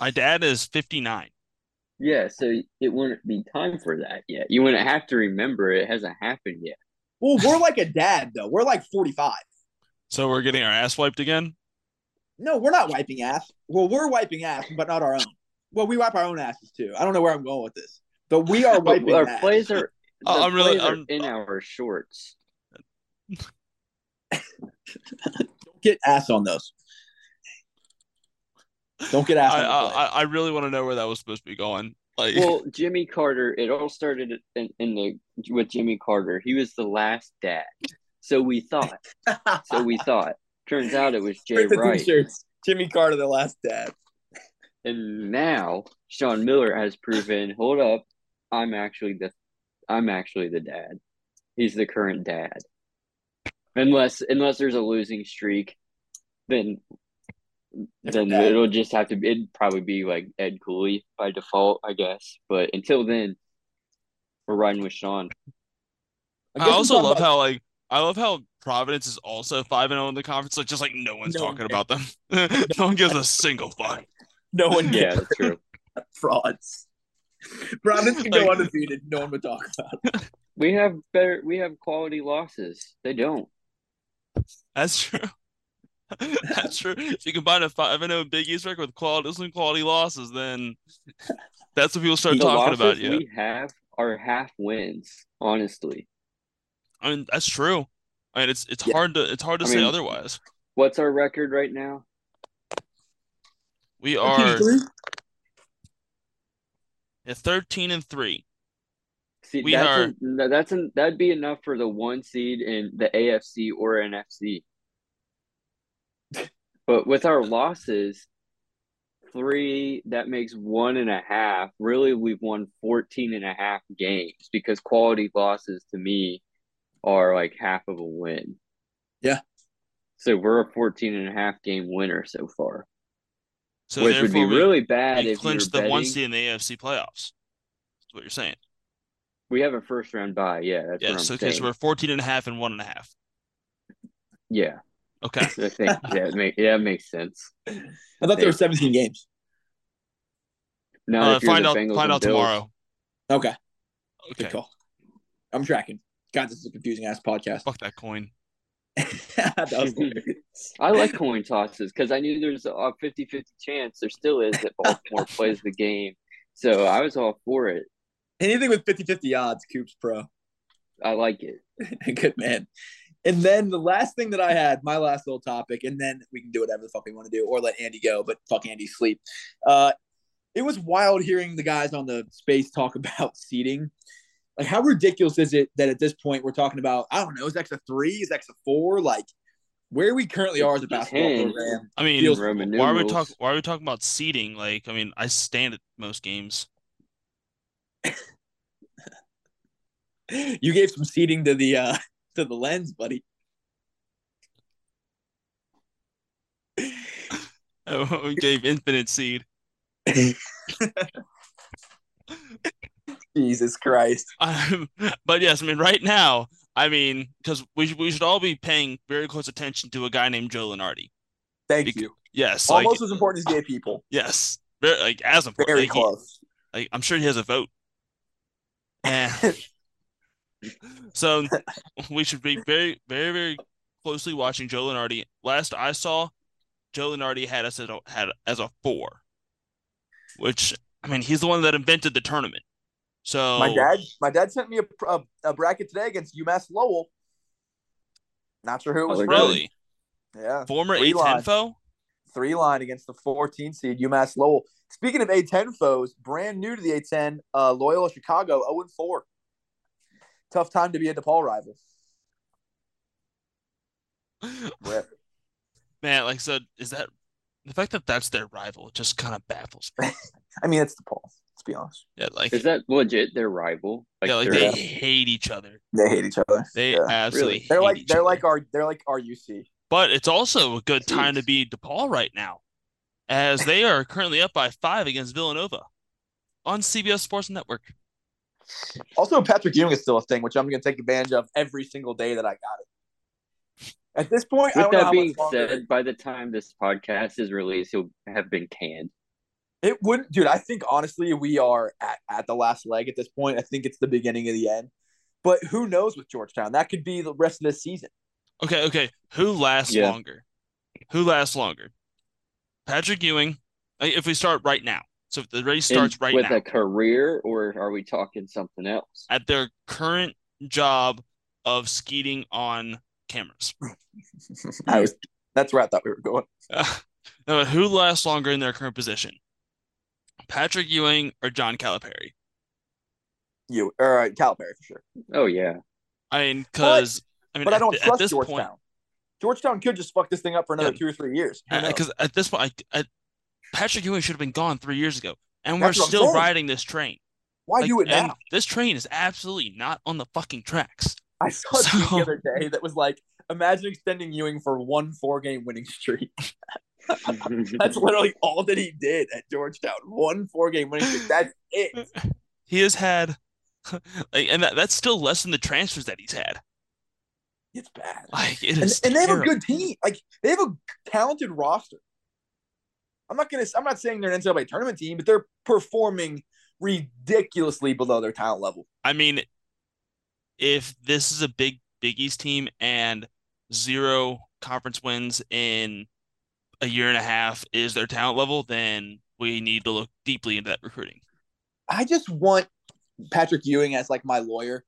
My dad is 59. Yeah, so it wouldn't be time for that yet. You wouldn't have to remember it hasn't happened yet. Well, we're like a dad though. We're like 45. So we're getting our ass wiped again? No, we're not wiping ass. Well, we're wiping ass, but not our own. Well, we wipe our own asses too. I don't know where I'm going with this, but we are wiping our ass. plays are. The Uh, I'm really- plays are I'm- in our shorts. Don't get ass on those. Don't get ass I on the. I, I really want to know where that was supposed to be going. Like Well, Jimmy Carter. It all started in, in the with Jimmy Carter. He was the last dad. So we thought. So we thought. Turns out it was Jay Print the Wright. t-shirts. Jimmy Carter, the last dad. And now Sean Miller has proven, hold up, I'm actually the I'm actually the dad. He's the current dad. Unless unless there's a losing streak, then then Different dad. it'll just have to be it'd probably be like Ed Cooley by default, I guess. But until then, we're riding with Sean. I guess we're also love about- how like I love how Providence is also five and zero in the conference. Like just like no one's No one talking about them. no one gives a single fuck. No one Yeah, cares. that's true. frauds. Providence can go Like- undefeated. No one would talk about. it. We have better. We have quality losses. They don't. That's true. That's true. If you combine a five and zero Big East record with quality some quality losses, then that's what people start The talking losses about. Yeah, we have are half wins. Honestly, I mean that's true. I mean it's it's Yeah. hard to it's hard to I say mean- otherwise. what's our record right now? We are at thirteen and three. See, We that's are- a, that's an, that'd be enough for the one seed in the AFC or NFC. but with our losses, three that makes one and a half. Really, we've won 14 and a half games because quality losses to me are like half of a win. Yeah. So we're a 14 and a half game winner so far, So which would be we- really bad we if you clinched were the one seed in the AFC playoffs. That's what you're saying. We have a first round bye. Yeah, that's what I'm Yes. Okay. saying. So we're 14 and a half and one and a half. yeah, Okay. I think yeah, it make, yeah, it makes sense. I thought there were 17 games. No, Uh, find out. Bengals Find out Bills. tomorrow. Okay, good Okay. call. I'm tracking. God, this is a confusing ass podcast. Fuck that coin. that. I like coin tosses because I knew there's a 50-50 chance. There still is that Baltimore plays the game, so I was all for it. Anything with 50-50 odds, Coops Pro. I like it. Good man. And then the last thing that I had, my last little topic, and then we can do whatever the fuck we want to do, or let Andy go, but fuck Andy sleep. Uh, it was wild hearing the guys on the space talk about seating. Like, how ridiculous is it that at this point we're talking about? I don't know, is X a three? Is X a four? Like, where we currently are as a basketball Ten. program. I mean, Feels- Roman why are we numerals. talking? Why are we talking about seating? Like, I mean, I stand at most games. You gave some seating to the uh to the lens, buddy. we gave infinite seed. Jesus Christ. Um, but yes, I mean, right now, I mean, because we should, we should all be paying very close attention to a guy named Joe Lunardi. Thank Bec- you. Yes, like Almost as important as gay people. yes, very, like as important. Very like, he- close. like, I'm sure he has a vote. Eh. And so we should be very, very, very closely watching Joe Lunardi. Last I saw, Joe Lunardi had us at a, had as a four, which I mean, he's the one that invented the tournament. So My dad, my dad sent me a, a, a bracket today against UMass Lowell. Not sure who it was. From. really Yeah, former Three A10 foe. three line against the 14 seed UMass Lowell. Speaking of A10 foes, brand new to the A10, uh, Loyola Chicago 0 4. Tough time to be a DePaul rival. Rip. Man, like so, is that the fact that that's their rival? Just kind of baffles me. I mean, it's DePaul. Let's be honest. Yeah, like Is that legit? Their rival? yeah, like they're- hate each other. They hate each other. They Yeah. absolutely Really? They're like each they're other. like our they're like our UC. But it's also a good time to be DePaul right now, as they are currently up by five against Villanova on CBS Sports Network. Also, Patrick Ewing is still a thing, which I'm going to take advantage of every single day that I got it. At this point, I With don't know that how being longer. said, by the time this podcast is released, he'll have been canned. It wouldn't, dude. I think honestly, we are at, at the last leg at this point. I think it's the beginning of the end. But who knows with Georgetown? That could be the rest of this season. Okay, okay. Who lasts Yeah. longer? Who lasts longer? Patrick Ewing. uh, If we start right now, so if the race starts In- right with now a career, or are we talking something else? at their current job of skeeting on cameras. I was. That's where I thought we were going. Uh, no, who lasts longer in their current position? Patrick Ewing or John Calipari? You or uh, Calipari for sure. Oh yeah, I mean, because I mean, But I don't at trust this Georgetown. point, Georgetown could just fuck this thing up for another Yeah. two or three years. Because at this point, I, I, Patrick Ewing should have been gone three years ago, and we're That's I'm still riding this train. Why Like, do it now? This train is absolutely not on the fucking tracks. I saw a tweet So- the other day that was like, imagine extending Ewing for one four game winning streak. That's literally all that he did at Georgetown. One four game winning streak. That's it. He has had, like, and that, that's still less than the transfers that he's had. It's bad. Like it And, and they have a good team. Like they have a talented roster. I'm not gonna. I'm not saying they're an NCAA tournament team, but they're performing ridiculously below their talent level. I mean, if this is a big Big East team and zero conference wins in a year and a half is their talent level, then we need to look deeply into that recruiting. I just want Patrick Ewing as like my lawyer.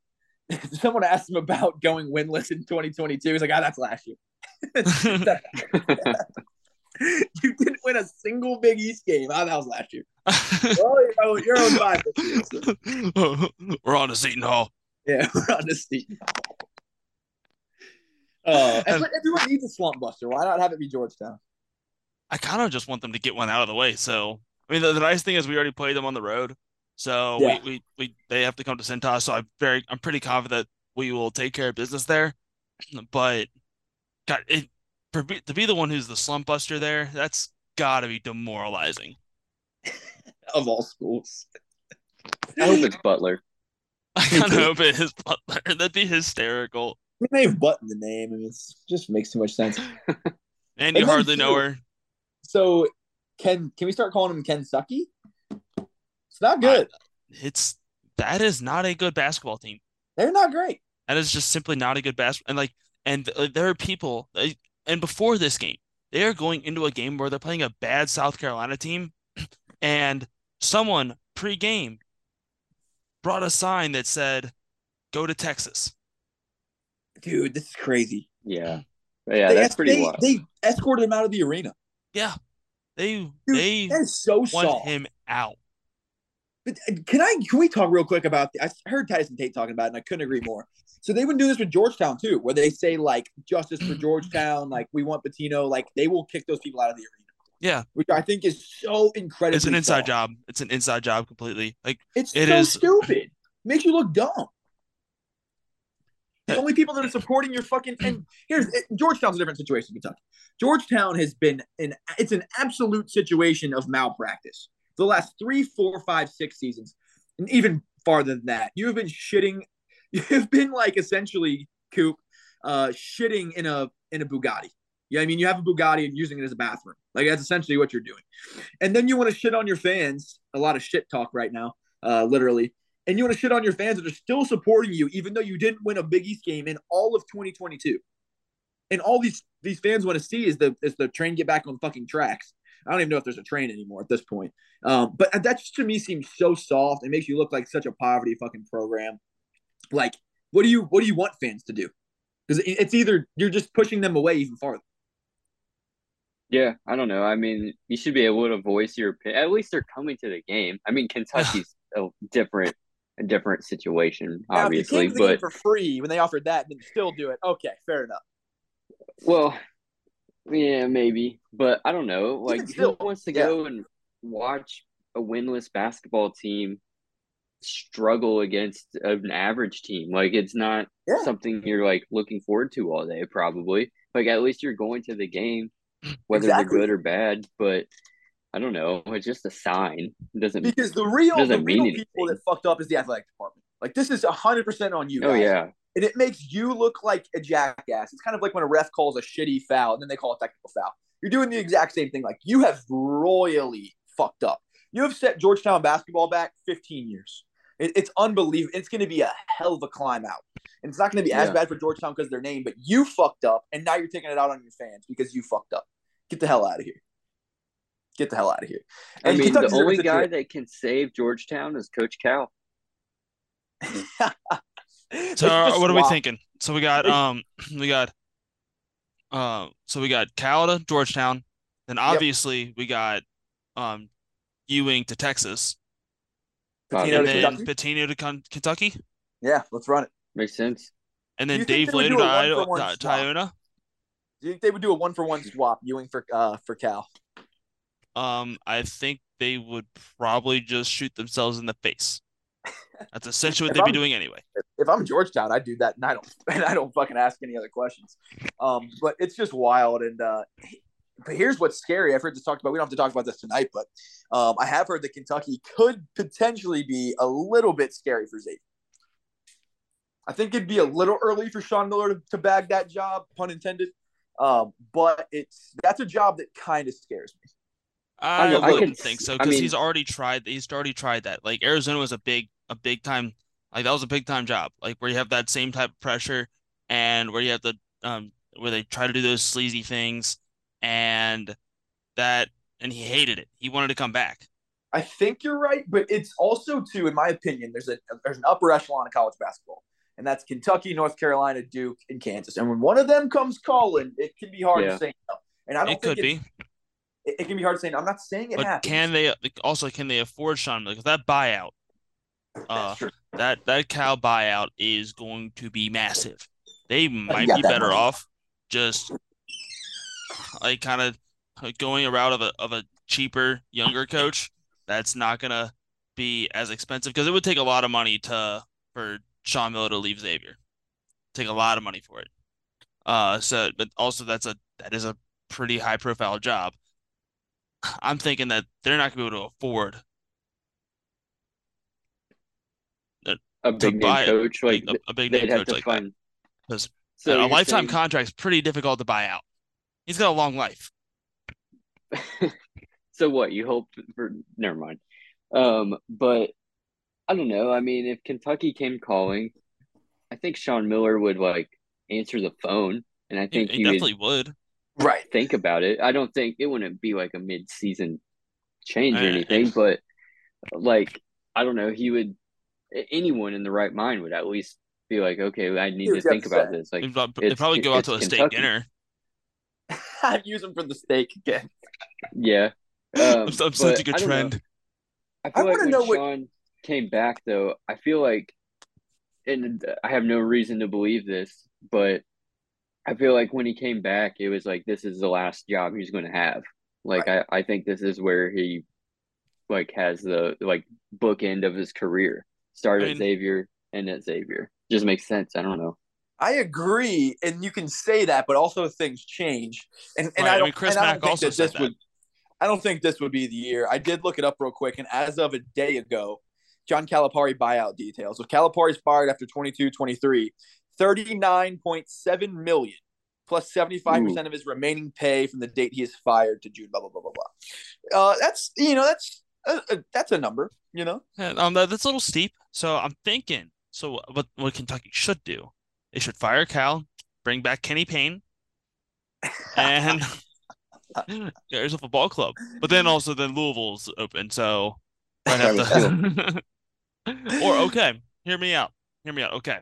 Someone asked him about going winless in 2022. He's like, "Ah, that's last year." you didn't win a single Big East game. Ah, that was last year. Well, you know, you're on five year. so- We're on to Seton Hall. Yeah, we're on this team. Uh, and but everyone needs a slump buster. Why not have it be Georgetown? I kind of just want them to get one out of the way. So, I mean, the, the nice thing is we already played them on the road, so Yeah. we, we we they have to come to Cintas. So I'm very I'm pretty confident we will take care of business there. But God, it for be, to be the one who's the slump buster there, that's got to be demoralizing. Of all schools, I hope it's Butler. I kind of hope it is Butler. That'd be hysterical. I mean, they have Butt in the name. Mean, it just makes too much sense. And And you then hardly know her. So, can can we start calling him Kentucky? It's not good. It's that is not a good basketball team. They're not great. That is just simply not a good basketball. And like, and uh, there are people, uh, and before this game, they are going into a game where they're playing a bad South Carolina team, and someone pre-game brought a sign that said, "Go to Texas." Dude, this is crazy. Yeah. Yeah, they, that's pretty they, wild. they escorted him out of the arena. Yeah, they Dude, they that is so want soft. him out. But uh, can I can we talk real quick about the, I heard Tyson Tate talking about it and I couldn't agree more. So they've been doing this with Georgetown too, where they say like justice for Georgetown, like we want Pitino, like they will kick those people out of the arena, Yeah, which I think is so incredible. it's an inside soft. job. It's an inside job completely. Like, It's It so is- stupid. Makes you look dumb. The only people that are supporting your fucking and here's it, Georgetown's a different situation Kentucky. Georgetown has been an it's an absolute situation of malpractice. The last three, four, five, six seasons, and even farther than that, you have been shitting. You've been like essentially Coop, uh, shitting in a in a Bugatti. Yeah, I mean you have a Bugatti and using it as a bathroom. Like that's essentially what you're doing. And then you want to shit on your fans. A lot of shit talk right now, uh, literally. And you want to shit on your fans that are still supporting you, even though you didn't win a Big East game in all of 2022. And all these these fans want to see is the is the train get back on fucking tracks. I don't even know if there's a train anymore at this point. Um, but that just to me seems so soft. It makes you look like such a poverty fucking program. Like, what do you what do you want fans to do? Because it's either you're just pushing them away even farther. Yeah, I don't know. I mean, you should be able to voice your opinion. At least they're coming to the game. I mean, Kentucky's a different, a different situation, Now, obviously. came to the game But for free when they offered that, then still do it. Okay, fair enough. well, yeah, maybe. But I don't know. Like, Even still, who wants to yeah. go and watch a winless basketball team struggle against an average team? Like, it's not Yeah. something you're like looking forward to all day. Probably. Like, at least you're going to the game, whether Exactly. they're good or bad. But I don't know. It's just a sign. It doesn't. Because the real, Doesn't the mean real people that fucked up is the athletic department. Like this is hundred percent on you. Oh guys. yeah. And it makes you look like a jackass. It's kind of like when a ref calls a shitty foul and then they call a technical foul. You're doing the exact same thing. Like you have royally fucked up. You have set Georgetown basketball back 15 years. It, it's unbelievable. It's going to be a hell of a climb out. And it's not going to be as Yeah. bad for Georgetown because their name, but you fucked up, and now you're taking it out on your fans because you fucked up. Get the hell out of here. Get the hell out of here. I And mean, Kentucky's the only guy that can save Georgetown is Coach Cal. It's So uh, just what are we thinking? So we got um we got uh so we got Cal to Georgetown, then obviously we got um Ewing to Texas, Pitino and to then Kentucky? Pitino to Con- Kentucky, Yeah, let's run it. Makes sense. and then Dave they later to a Iowa, one-for-one to, to swap? Iona. Do you think they would do a one for one swap, Ewing for uh for Cal? Um, I think they would probably just shoot themselves in the face. That's essentially what If they'd be I'm- doing anyway. If I'm Georgetown, I'd do that, and I don't, and I don't fucking ask any other questions. Um, but it's just wild, and uh, but here's what's scary. I've heard this talked about. We don't have to talk about this tonight, but um, I have heard that Kentucky could potentially be a little bit scary for Xavier. I think it'd be a little early for Sean Miller to, to bag that job, pun intended. Um, but it's that's a job that kind of scares me. I, I wouldn't could- think so I because mean- he's already tried. He's already tried that. Like Arizona was a big, a big time. Like that was a big time job. Like where you have that same type of pressure, and where you have the um where they try to do those sleazy things, and that and he hated it. He wanted to come back. I think you're right, but it's also too, in my opinion, there's a there's an upper echelon of college basketball, and that's Kentucky, North Carolina, Duke, and Kansas. And when one of them comes calling, it can be hard Yeah. to say no. And I don't It think could it's- be, It, it can be hard to say no. I'm not saying it but happens. can they also can they afford Sean Miller? Because that buyout, uh, that that cow buyout is going to be massive. They might be better money. off just like kind of going a route of a of a cheaper younger coach that's not gonna be as expensive because it would take a lot of money to for Sean Miller to leave Xavier. Take a lot of money for it. Uh, so but also that's a that is a pretty high profile job. I'm thinking that they're not gonna be able to afford A big name buy coach, like a, a big name coach to like that. So a lifetime saying- contract's pretty difficult to buy out. He's got a long life. so what you hope for never mind um but i don't know i mean if kentucky came calling i think sean miller would like answer the phone and i think he he, definitely would. right. think about it i don't think it wouldn't be like a mid-season change or Uh, anything but like i don't know he would a- anyone in the right mind would at least be like okay i need to what you have think to about this like They'd prob- they'd it's- probably go out to a it's steak dinner. I'd use them for the steak again. yeah um, I'm, I'm such a good I don't know. trend. I I feel like wanna when know what- Sean came back, though, I feel like, and I have no reason to believe this, but I feel like when he came back, it was like this is the last job he's going to have. Like I, I think this is where he, like, has the like bookend of his career. Start I at mean- Xavier and at Xavier. Just makes sense. I don't know. I agree, and you can say that, but also things change. And and Right, I I don't, mean, Chris and I don't Mack think also that said this that. would. I don't think this would be the year. I did look it up real quick, and as of a day ago, John Calipari buyout details. So Calipari's fired after 22-23, 39.7 million plus 75% of his remaining pay from the date he is fired to June, blah, blah, blah, blah, blah. Uh, that's, you know, that's, uh, uh, that's a number, you know? Yeah, Um, that, that's a little steep. So I'm thinking. So what what Kentucky should do? They should fire Cal, bring back Kenny Payne, and get yourself a ball club. But then also then Louisville's open, so might have to. or okay, hear me out. Hear me out. Okay,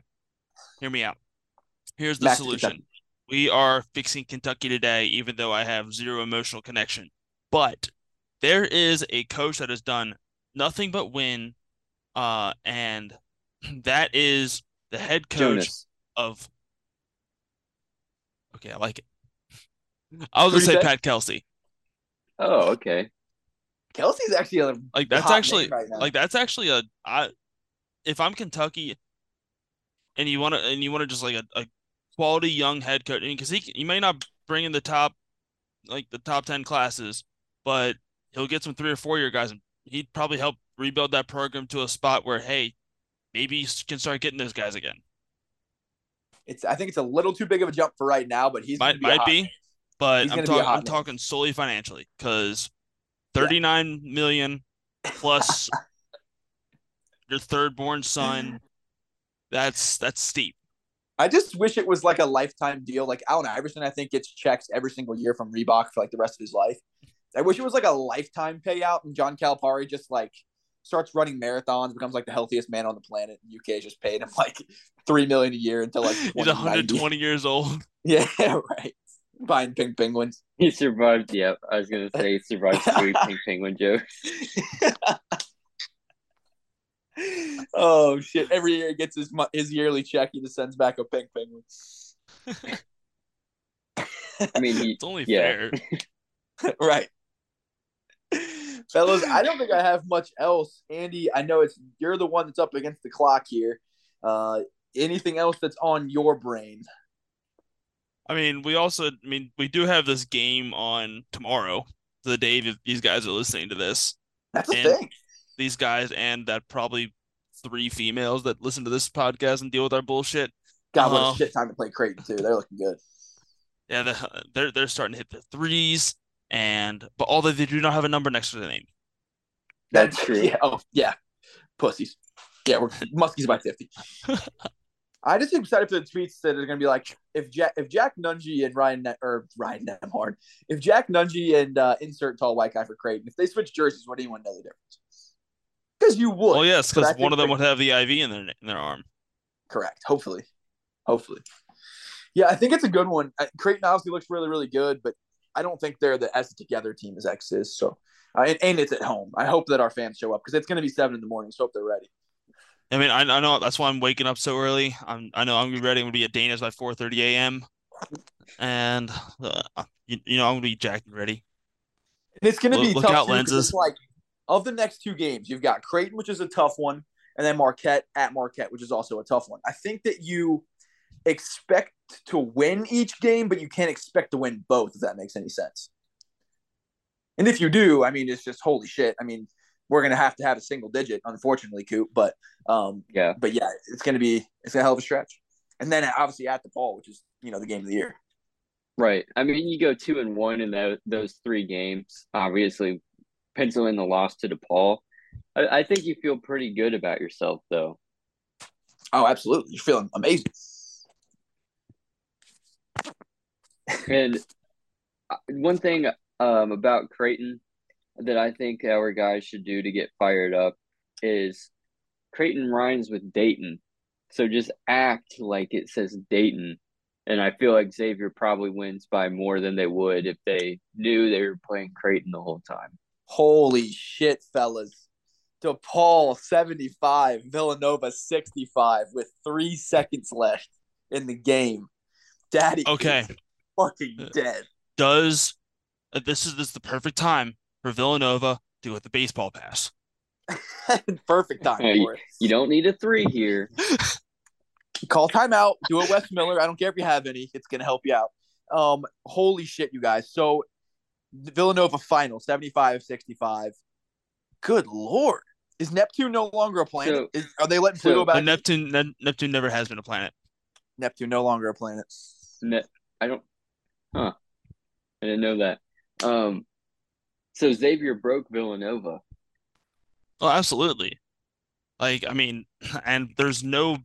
hear me out. Here's the Back solution. We are fixing Kentucky today, even though I have zero emotional connection. But there is a coach that has done nothing but win, uh, and that is the head coach Jonas. of. Okay, I like it. I was Who'd gonna say? Pat Kelsey. Oh, okay. Kelsey's actually a Like that's actually right now. like that's actually a I if I'm Kentucky and you want to and you want to just like a, a quality young head coach because he he may not bring in the top like the top 10 classes but he'll get some three or four year guys and he'd probably help rebuild that program to a spot where hey maybe you can start getting those guys again. It's I think it's a little too big of a jump for right now, but he's might be a might be but He's I'm gonna be a talking I'm talking solely financially because 39 million plus your third born son that's that's steep. I just wish it was like a lifetime deal. Like Allen Iverson, I think gets checks every single year from Reebok for like the rest of his life. I wish it was like a lifetime payout, and John Calipari just like starts running marathons, becomes like the healthiest man on the planet. And UK just paid him like three million a year until like he's 120 years old Yeah, right. Buying pink penguins. He survived. Yep, I was gonna say he survived three pink penguin jokes. oh shit! Every year he gets his his yearly check, he just sends back a pink penguin. I mean, he it's only yeah. fair right. Fellas, I don't think I have much else. Andy, I know it's you're the one that's up against the clock here. Uh, anything else that's on your brain? I mean, we also, I mean, we do have this game on tomorrow, the day that these guys are listening to this. That's a And- thing. These guys and that probably three females that listen to this podcast and deal with our bullshit. God, what Uh, a shit time to play Creighton too. They're looking good. Yeah, the, they're they're starting to hit the threes, and but although they do not have a number next to the name. That's true. Yeah. Oh, yeah. Pussies. Yeah, we're muskies by fifty. I just excited for the tweets that are going to be like, if Jack, if Jack Nunge and Ryan Ne- or Ryan Nembhard, if Jack Nunge and uh, insert tall white guy for Creighton, if they switch jerseys, would anyone know the difference? Because you would. Well, yes, because one of them would have the IV in their in their arm. Correct. Hopefully. Hopefully. Yeah, I think it's a good one. Creighton obviously looks really, really good, but I don't think they're the as together team as X is. So, uh, and, and it's at home. I hope that our fans show up because it's going to be seven in the morning. So, hope they're ready. I mean, I, I know that's why I'm waking up so early. I'm I know I'm gonna be ready. I'm gonna be at Dana's by 4:30 a.m. And uh, you, you know I'm gonna be jacked and ready. And it's going to Look- be look tough out, too, lenses. It's like of the next two games, you've got Creighton, which is a tough one, and then Marquette at Marquette, which is also a tough one. I think that you expect to win each game, but you can't expect to win both. If that makes any sense. And if you do, I mean, it's just holy shit. I mean, we're gonna have to have a single digit, unfortunately, Coop. But um, Yeah. but yeah, it's gonna be it's a hell of a stretch. And then obviously at the ball, which is you know the game of the year. Right. I mean, you go two and one in those those three games. Obviously, pencil in the loss to DePaul. I, I think you feel pretty good about yourself, though. Oh, absolutely, you're feeling amazing. And uh, one thing um, about Creighton that I think our guys should do to get fired up is Creighton rhymes with Dayton. So just act like it says Dayton. And I feel like Xavier probably wins by more than they would if they knew they were playing Creighton the whole time. Holy shit, fellas. DePaul 75, Villanova 65 with three seconds left in the game. Daddy Okay. is fucking dead. Does uh, this is this is the perfect time for Villanova to go with the baseball pass? Perfect time Hey, for it. You don't need a three here. Call timeout. Do it, Wes Miller. I don't care if you have any. It's gonna help you out. Um, holy shit, you guys. So Villanova final, 75-65. Good lord. Is Neptune no longer a planet? So- Is, are they letting Pluto so- back? Neptune Ne- Neptune never has been a planet. Neptune no longer a planet. Ne- I don't. Huh. I didn't know that. Um. So Xavier broke Villanova. Oh, absolutely. Like, I mean, and there's no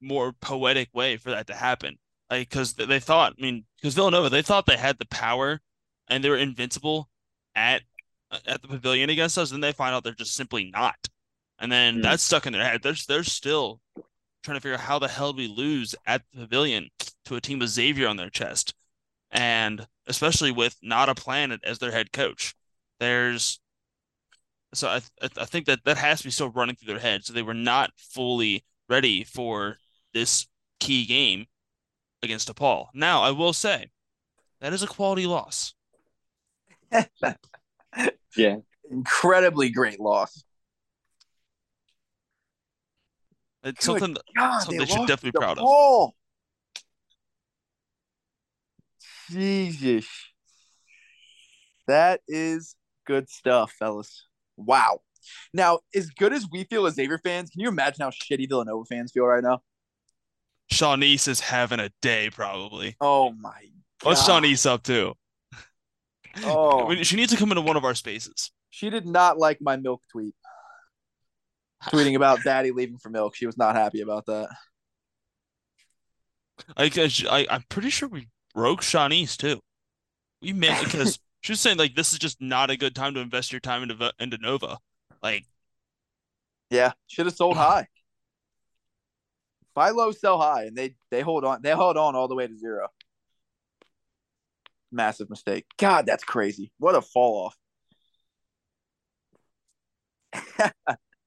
more poetic way for that to happen. Like, because they thought, I mean, because Villanova, they thought they had the power and they were invincible at at the pavilion against us, and they find out they're just simply not. And then Hmm. that's stuck in their head. They're they're still trying to figure out how the hell we lose at the pavilion to a team with Xavier on their chest, and especially with not a planet as their head coach. There's so I I I think that that has to be still running through their head. So they were not fully ready for this key game against DePaul. Now I will say that is a quality loss. Yeah. Incredibly great loss. It's Good something God, Something they they should definitely be proud of. Jesus. That is good stuff, fellas. Wow. Now, as good as we feel as Xavier fans, can you imagine how shitty Villanova fans feel right now? Shawnice is having a day probably. Oh my What's God. Shawnice up to? Oh, She needs to come into one of our spaces. she did not like my milk tweet. Tweeting about daddy leaving for milk. She was not happy about that. I, I I'm pretty sure we broke Shawnice too. We meant because she was saying like this is just not a good time to invest your time into into Nova. Like Yeah, should have sold high. Buy low, sell high, and they they hold on. They held on all the way to zero. Massive mistake. God, that's crazy. What a fall off.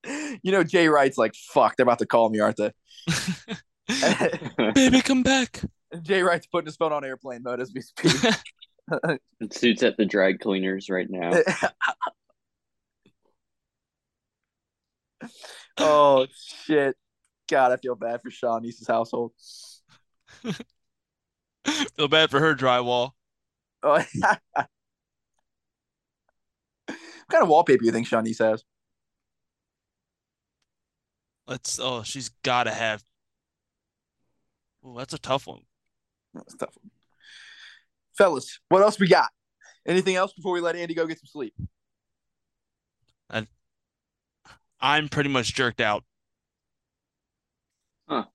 you know, Jay Wright's like, "Fuck, they're about to call me, aren't they?" baby, come back. And Jay Wright's putting his phone on airplane mode as we speak. Suits at the dry cleaners right now. oh shit! God, I feel bad for Sean East's household. Feel bad for her drywall. Oh, what kind of wallpaper you think Sean East has? Let's. Oh, she's got to have. Oh, that's a tough one. That's tough. Fellas, what else we got? Anything else before we let Andy go get some sleep? I, I'm pretty much jerked out. Huh.